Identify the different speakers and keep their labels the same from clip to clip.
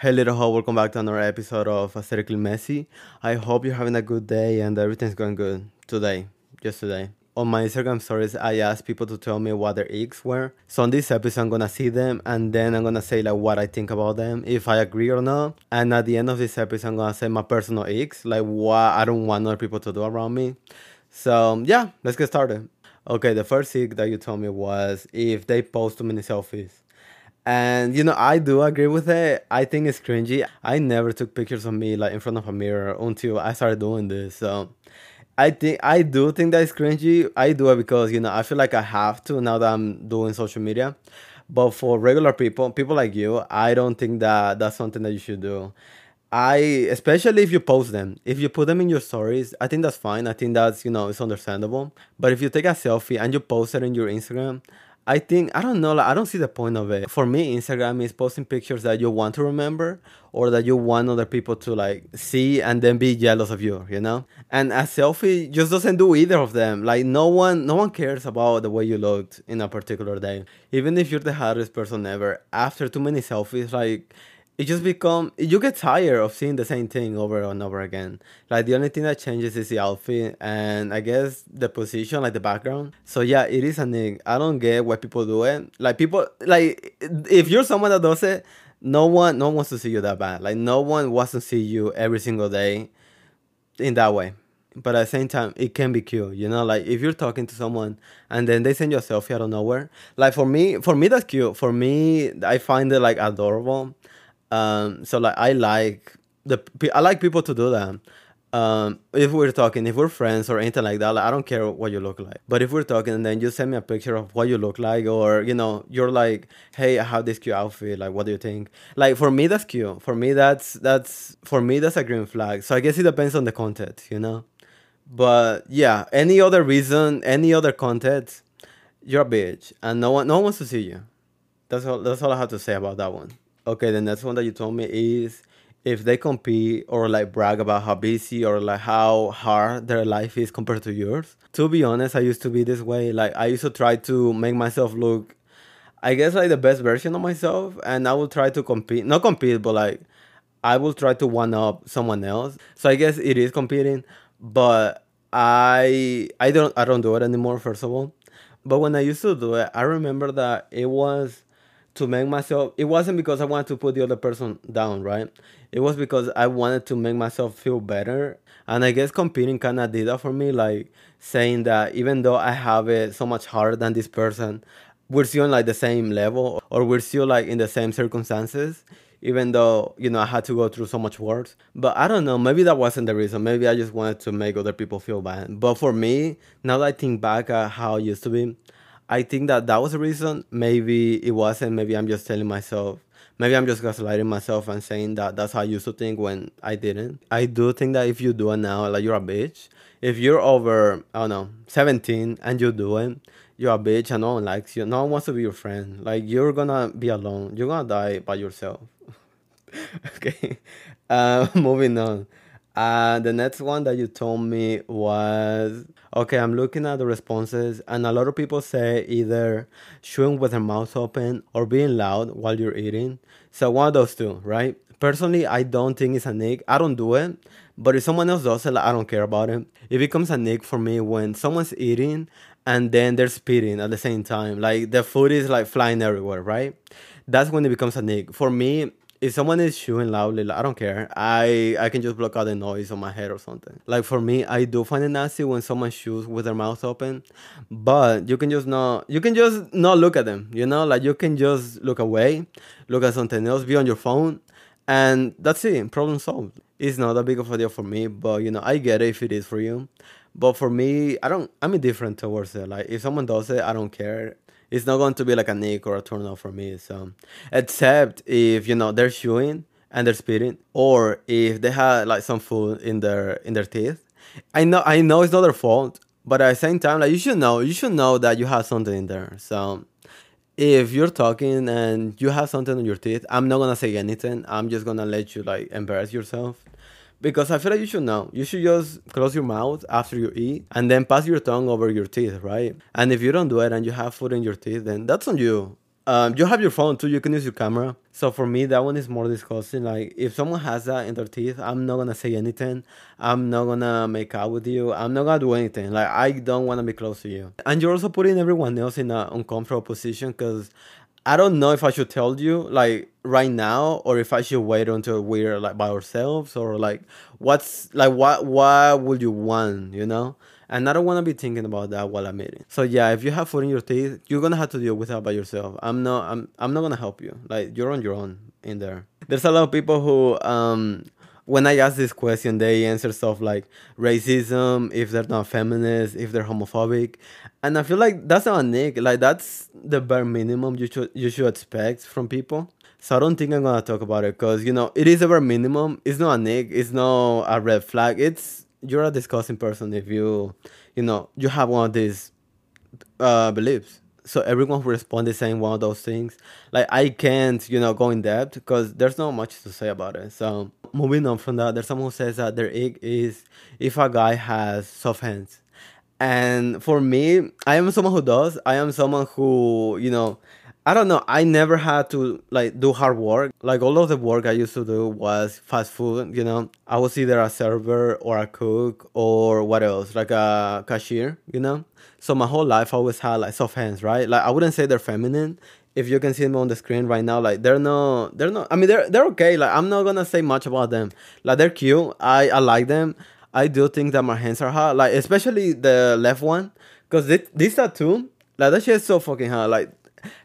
Speaker 1: Hey, little ho, welcome back to another episode of Aesthetically Messy. I hope you're having a good day and everything's going good today, just today. On my Instagram stories, I asked people to tell me what their icks were. So on this episode, I'm gonna see them and then I'm gonna say like what I think about them, if I agree or not. And at the end of this episode, I'm gonna say my personal icks, like what I don't want other people to do around me. So yeah, let's get started. Okay, the first ick that you told me was if they post too many selfies. And you know, I do agree with it. I think it's cringy. I never took pictures of me like in front of a mirror until I started doing this. So I think I do think that it's cringy. I do it because you know I feel like I have to now that I'm doing social media. But for regular people, people like you, I don't think that that's something that you should do. I especially if you post them, if you put them in your stories, I think that's fine. I think that's you know it's understandable. But if you take a selfie and you post it in your Instagram, I think I don't know. Like, I don't see the point of it. For me, Instagram is posting pictures that you want to remember or that you want other people to like see and then be jealous of you. You know. And a selfie just doesn't do either of them. Like no one, no one cares about the way you looked in a particular day. Even if you're the hardest person ever, after too many selfies, like it just become you get tired of seeing the same thing over and over again. Like the only thing that changes is the outfit and i guess the position like the background. So yeah it is a thing i don't get why people do it. Like people like if you're someone that does it no one no one wants to see you that bad. Like no one wants to see you every single day in that way. But at the same time it can be cute you know? Like if you're talking to someone and then they send you a selfie out of nowhere like for me for me that's cute. For me i find it like adorable um, so like I like the I like people to do that. Um, if we're talking, if we're friends or anything like that, like, I don't care what you look like. But if we're talking and then you send me a picture of what you look like, or you know, you're like, hey, I have this cute outfit. Like, what do you think? Like for me, that's cute. For me, that's that's for me that's a green flag. So I guess it depends on the content, you know. But yeah, any other reason, any other content, you're a bitch, and no one no one wants to see you. That's all. That's all I have to say about that one. Okay, the next one that you told me is if they compete or like brag about how busy or like how hard their life is compared to yours. To be honest, I used to be this way. Like I used to try to make myself look I guess like the best version of myself and I will try to compete not compete but like I will try to one up someone else. So I guess it is competing, but I I don't I don't do it anymore first of all. But when I used to do it, I remember that it was to make myself it wasn't because I wanted to put the other person down, right? It was because I wanted to make myself feel better. And I guess competing kinda did that for me, like saying that even though I have it so much harder than this person, we're still on like the same level or we're still like in the same circumstances even though you know I had to go through so much work. But I don't know, maybe that wasn't the reason. Maybe I just wanted to make other people feel bad. But for me, now that I think back at how it used to be, I think that that was the reason. Maybe it wasn't. Maybe I'm just telling myself. Maybe I'm just gaslighting myself and saying that that's how I used to think when I didn't. I do think that if you do it now, like you're a bitch. If you're over, I don't know, 17 and you do it, you're a bitch and no one likes you. No one wants to be your friend. Like you're gonna be alone. You're gonna die by yourself. okay. Uh, moving on. Uh, the next one that you told me was okay. I'm looking at the responses, and a lot of people say either chewing with their mouth open or being loud while you're eating. So one of those two, right? Personally, I don't think it's an ick. I don't do it, but if someone else does it, like, I don't care about it. It becomes an ick for me when someone's eating and then they're spitting at the same time. Like the food is like flying everywhere, right? That's when it becomes an ick. For me, if someone is chewing loudly, like, I don't care. I I can just block out the noise on my head or something. Like for me, I do find it nasty when someone chews with their mouth open, but you can just not you can just not look at them. You know, like you can just look away, look at something else, be on your phone, and that's it. Problem solved. It's not that big of a deal for me, but you know, I get it if it is for you. But for me, I don't. I'm indifferent towards it. Like if someone does it, I don't care it's not going to be like an ick or a turn off for me. So, except if you know they're chewing and they're spitting, or if they have like some food in their in their teeth. I know I know it's not their fault, but at the same time, like you should know, you should know that you have something in there. So, if you're talking and you have something in your teeth, I'm not gonna say anything. I'm just gonna let you like embarrass yourself because I feel like you should know. You should just close your mouth after you eat and then pass your tongue over your teeth, right? And if you don't do it and you have food in your teeth, then that's on you. Um, you have your phone too. You can use your camera. So for me, that one is more disgusting. Like if someone has that in their teeth, I'm not gonna say anything. I'm not gonna make out with you. I'm not gonna do anything. Like I don't wanna be close to you. And you're also putting everyone else in an uncomfortable position because I don't know if I should tell you like right now or if I should wait until we're like by ourselves or like what's like what what would you want, you know? And I don't want to be thinking about that while I'm eating. So yeah, if you have food in your teeth, you're gonna have to deal with that by yourself. I'm not. I'm. I'm not gonna help you. Like you're on your own in there. There's a lot of people who, um, when I ask this question, they answer stuff like racism, if they're not feminist, if they're homophobic, and I feel like that's not an ick. Like that's the bare minimum you should you should expect from people. So I don't think I'm gonna talk about it because you know it is a bare minimum. It's not an ick. It's not a red flag. It's you're a disgusting person if you you know you have one of these uh, beliefs so everyone who responded saying one of those things like i can't you know go in depth because there's not much to say about it so moving on from that there's someone who says that their ick is if a guy has soft hands and for me i am someone who does i am someone who you know I don't know. I never had to like do hard work. Like all of the work I used to do was fast food. You know, I was either a server or a cook or what else, like a cashier. You know, so my whole life I always had like soft hands, right? Like I wouldn't say they're feminine. If you can see them on the screen right now, like they're no, they're not. I mean, they're they're okay. Like I'm not gonna say much about them. Like they're cute. I I like them. I do think that my hands are hot. Like especially the left one, cause this, this tattoo, like that shit is so fucking hot. Like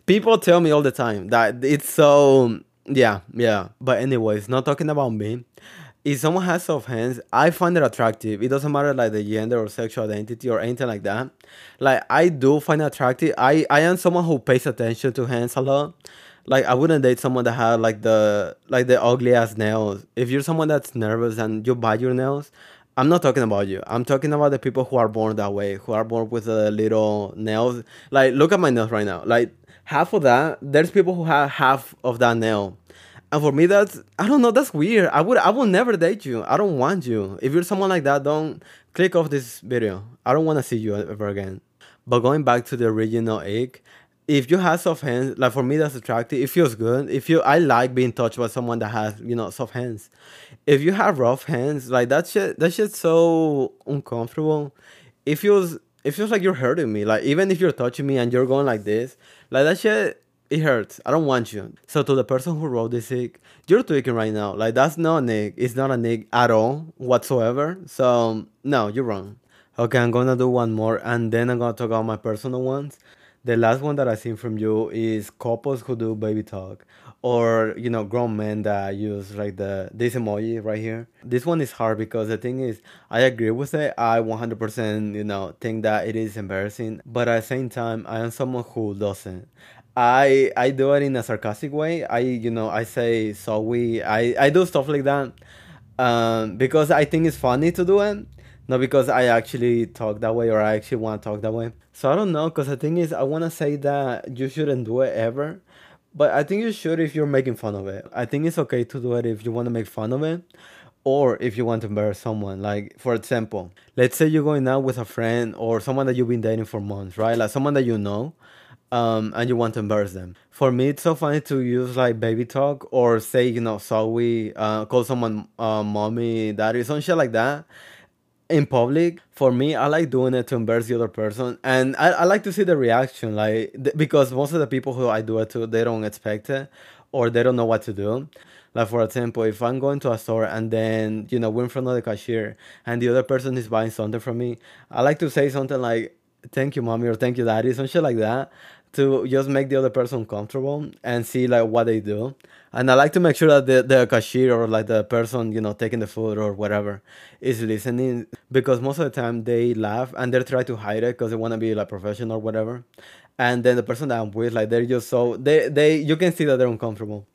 Speaker 1: people tell me all the time that it's so yeah yeah but anyways not talking about me if someone has soft hands i find it attractive it doesn't matter like the gender or sexual identity or anything like that like i do find it attractive i i am someone who pays attention to hands a lot like i wouldn't date someone that had like the like the ugly ass nails if you're someone that's nervous and you bite your nails I'm not talking about you. I'm talking about the people who are born that way, who are born with the little nails. Like, look at my nails right now. Like, half of that, there's people who have half of that nail. And for me, that's I don't know. That's weird. I would I will never date you. I don't want you. If you're someone like that, don't click off this video. I don't want to see you ever again. But going back to the original egg, if you have soft hands, like for me, that's attractive. It feels good. If you, I like being touched by someone that has, you know, soft hands. If you have rough hands, like that shit, that shit's so uncomfortable. It feels, it feels like you're hurting me. Like even if you're touching me and you're going like this, like that shit, it hurts. I don't want you. So to the person who wrote this sick, you're tweaking right now. Like that's not an ick. It's not an ick at all whatsoever. So no, you're wrong. Okay, I'm gonna do one more and then I'm gonna talk about my personal ones. The last one that I seen from you is couples who do baby talk or you know grown men that use like the this emoji right here. This one is hard because the thing is I agree with it. I 100% you know think that it is embarrassing, but at the same time I am someone who doesn't. I I do it in a sarcastic way. I you know I say so we I I do stuff like that um, because I think it's funny to do it not because I actually talk that way or I actually want to talk that way. So I don't know, because the thing is, I want to say that you shouldn't do it ever, but I think you should if you're making fun of it. I think it's okay to do it if you want to make fun of it or if you want to embarrass someone. Like, for example, let's say you're going out with a friend or someone that you've been dating for months, right? Like someone that you know. Um, and you want to embarrass them. For me, it's so funny to use like baby talk or say, you know, sorry, uh, call someone uh, mommy, daddy, some shit like that in public. For me i like doing it to embarrass the other person and i, I like to see the reaction like th- because most of the people who i do it to they don't expect it or they don't know what to do. Like for example if i'm going to a store and then you know we're in front of the cashier and the other person is buying something from me i like to say something like thank you mommy or thank you daddy some shit like that to just make the other person comfortable and see like what they do. And i like to make sure that the, the cashier or like the person you know taking the food or whatever is listening because most of the time they laugh and they try to hide it because they want to be like professional or whatever. And then the person that i'm with like they're just so they they you can see that they're uncomfortable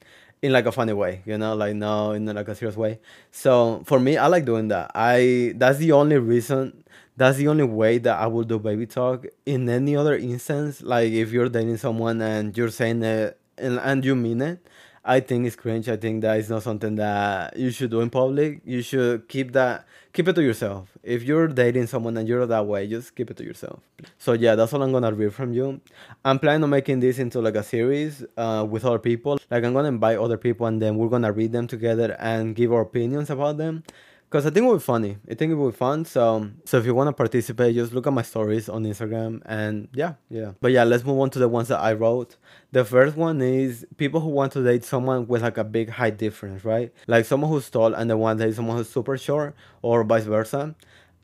Speaker 1: in like a funny way you know like no in like a serious way. So for me i like doing that. I that's the only reason that's the only way that I will do baby talk. In any other instance, like if you're dating someone and you're saying it and, and you mean it, I think it's cringe. I think that is not something that you should do in public. You should keep that keep it to yourself. If you're dating someone and you're that way, just keep it to yourself. So yeah, that's all I'm gonna read from you. I'm planning on making this into like a series uh, with other people. Like I'm gonna invite other people and then we're gonna read them together and give our opinions about them because I think it would be funny. I think it would be fun. So, so if you want to participate, just look at my stories on Instagram, and yeah, yeah. But yeah, let's move on to the ones that I wrote. The first one is people who want to date someone with like a big height difference, right? Like someone who's tall and the one that is someone who's super short, or vice versa.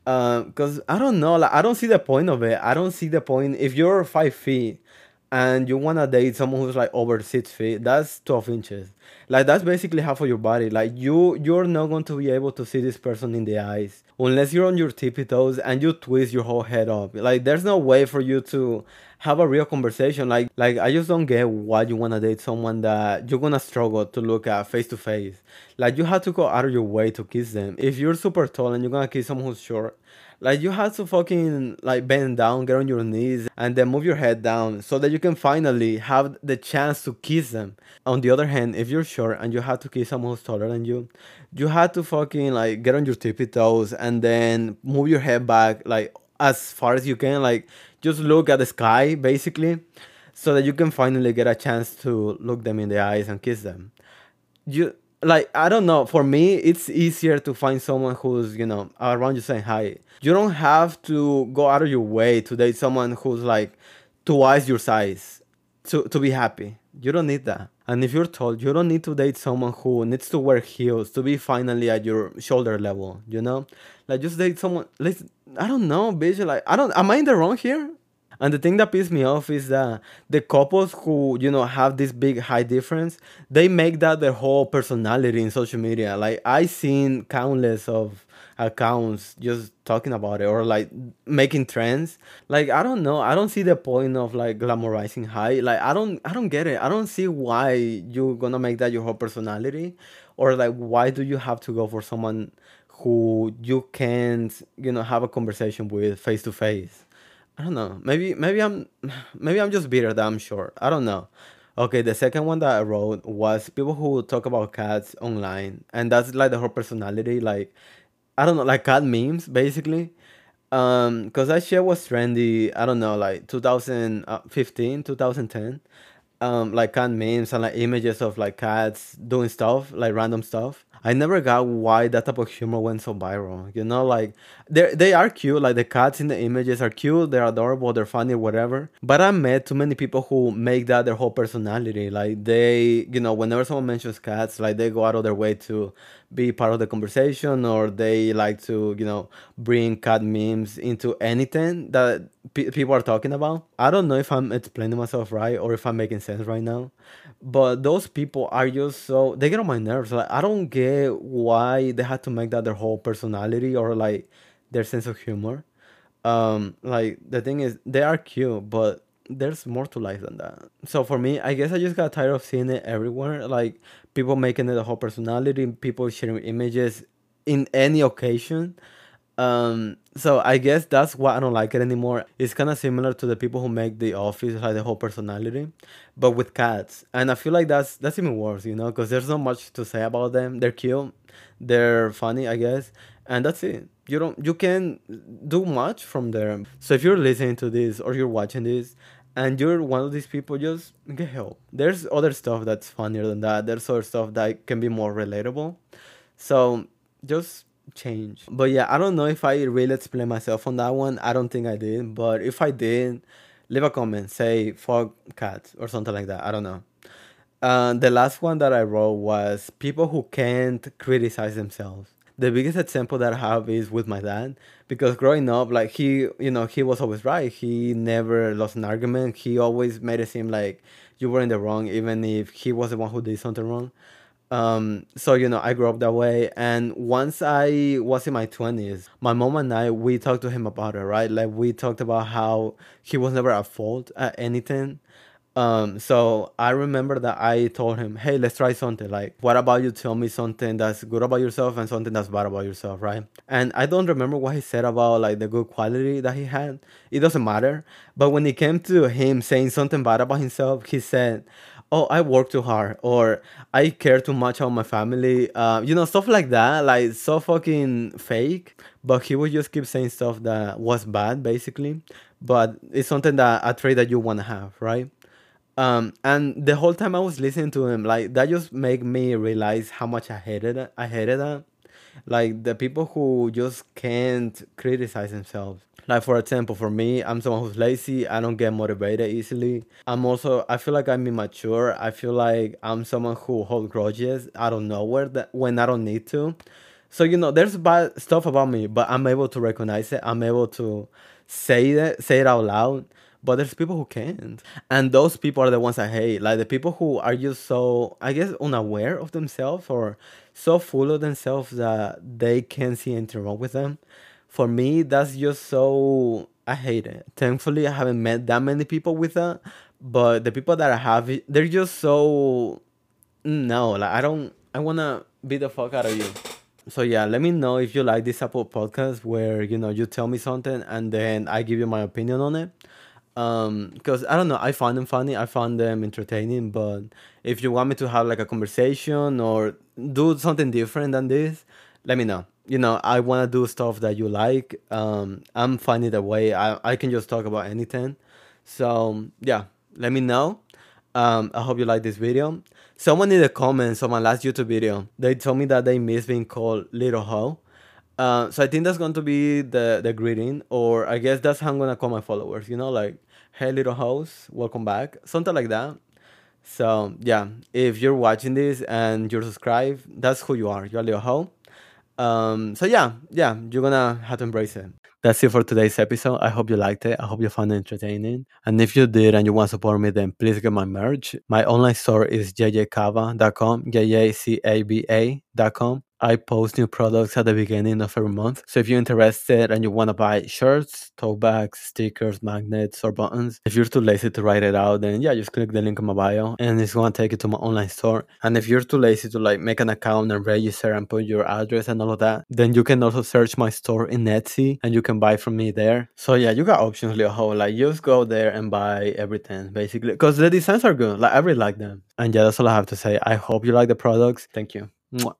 Speaker 1: Because uh, I don't know, like I don't see the point of it. I don't see the point if you're five feet and you wanna date someone who's like over six feet, that's twelve inches. Like that's basically half of your body. Like you you're not going to be able to see this person in the eyes unless you're on your tippy toes and you twist your whole head up. Like there's no way for you to have a real conversation. Like like I just don't get why you wanna date someone that you're gonna struggle to look at face to face. Like you have to go out of your way to kiss them. If you're super tall and you're gonna kiss someone who's short, like you have to fucking like bend down, get on your knees, and then move your head down so that you can finally have the chance to kiss them. On the other hand, if you're short and you have to kiss someone who's taller than you, you have to fucking like get on your tippy toes and then move your head back like as far as you can, like just look at the sky basically, so that you can finally get a chance to look them in the eyes and kiss them. You like I don't know. For me, it's easier to find someone who's you know around you saying hi. You don't have to go out of your way to date someone who's like twice your size to to be happy. You don't need that. And if you're tall, you don't need to date someone who needs to wear heels to be finally at your shoulder level. You know, like just date someone. Like I don't know, bitch. Like I don't. Am I in the wrong here? And the thing that pisses me off is that the couples who, you know, have this big height difference, they make that their whole personality in social media. Like I seen countless of accounts just talking about it or like making trends. Like I don't know. I don't see the point of like glamorizing high Like I don't I don't get it. I don't see why you're gonna make that your whole personality. Or like why do you have to go for someone who you can't, you know, have a conversation with face to face? I don't know. Maybe maybe I'm maybe I'm just bitter that I'm sure I don't know. Okay, the second one that I wrote was people who talk about cats online, and that's like the whole personality. Like, I don't know, like cat memes basically. Um, cause that shit was trendy. I don't know, like 2015, 2010. Um, like cat memes and like images of like cats doing stuff, like random stuff. I never got why that type of humor went so viral. You know, like they they are cute, like the cats in the images are cute, they're adorable, they're funny, whatever. But I met too many people who make that their whole personality. Like they, you know, whenever someone mentions cats, like they go out of their way to be part of the conversation or they like to you know bring cat memes into anything that people are talking about i don't know if i'm explaining myself right or if i'm making sense right now but those people are just so they get on my nerves like i don't get why they had to make that their whole personality or like their sense of humor um like the thing is they are cute but there's more to life than that. So for me, I guess I just got tired of seeing it everywhere. Like people making it a whole personality, people sharing images in any occasion. Um, so I guess that's why I don't like it anymore. It's kind of similar to the people who make The Office like the whole personality, but with cats. And I feel like that's that's even worse, you know, because there's not much to say about them. They're cute, they're funny, I guess, and that's it. You don't you can do much from there. So if you're listening to this or you're watching this and you're one of these people, just get help. There's other stuff that's funnier than that. There's other stuff that can be more relatable. So just change. But yeah, I don't know if I really explained myself on that one. I don't think I did. But if I did, leave a comment. Say fuck cats or something like that. I don't know. Uh, the last one that I wrote was people who can't criticize themselves the biggest example that I have is with my dad because growing up, like he, you know, he was always right. He never lost an argument. He always made it seem like you were in the wrong, even if he was the one who did something wrong. Um, so you know, I grew up that way. And once I was in my twenties, my mom and I we talked to him about it, right? Like we talked about how he was never at fault at anything um, so I remember that I told him, "Hey, let's try something. Like, what about you tell me something that's good about yourself and something that's bad about yourself, right?" And I don't remember what he said about like the good quality that he had. It doesn't matter. But when it came to him saying something bad about himself, he said, oh i work too hard or i care too much about my family uh, you know stuff like that like so fucking fake but he would just keep saying stuff that was bad basically but it's something that a trait that you want to have right um, and the whole time I was listening to him, like that just made me realize how much I hated. I hated that. Like the people who just can't criticize themselves. Like for example, for me, I'm someone who's lazy. I don't get motivated easily. I'm also I feel like I'm immature. I feel like I'm someone who holds grudges out of nowhere that when I don't need to. So you know, there's bad stuff about me, but I'm able to recognize it. I'm able to say it, say it out loud. But there's people who can't, and those people are the ones I hate. Like the people who are just so, I guess, unaware of themselves or so full of themselves that they can't see anything wrong with them. For me, that's just so. I hate it. Thankfully, I haven't met that many people with that. But the people that I have, they're just so. No, like I don't. I wanna beat the fuck out of you so yeah let me know if you like this apple podcast where you know you tell me something and then i give you my opinion on it um because i don't know i find them funny i find them entertaining but if you want me to have like a conversation or do something different than this let me know you know i want to do stuff that you like um i'm finding a way i i can just talk about anything so yeah let me know um i hope you like this video someone in the comments on my last youtube video they told me that they miss being called little hoe uh, so I think that's going to be the the greeting, or I guess that's how I'm gonna call my followers. You know, like hey little house, welcome back, something like that. So yeah, if you're watching this and you're subscribed, that's who you are. You're little hoe. Um, so yeah, yeah, you're gonna have to embrace it. That's it for today's episode. I hope you liked it. I hope you found it entertaining. And if you did and you want to support me, then please get my merch. My online store is jjcava.com, jjcaba.com. I post new products at the beginning of every month. So if you're interested and you want to buy shirts, tote bags, stickers, magnets, or buttons, if you're too lazy to write it out, then yeah, just click the link in my bio and it's going to take you to my online store. And if you're too lazy to like make an account and register and put your address and all of that, then you can also search my store in Etsy and you can buy from me there. So yeah, you got options, Leo Like just go there and buy everything basically because the designs are good. Like I really like them. And yeah, that's all I have to say. I hope you like the products. Thank you. Mwah.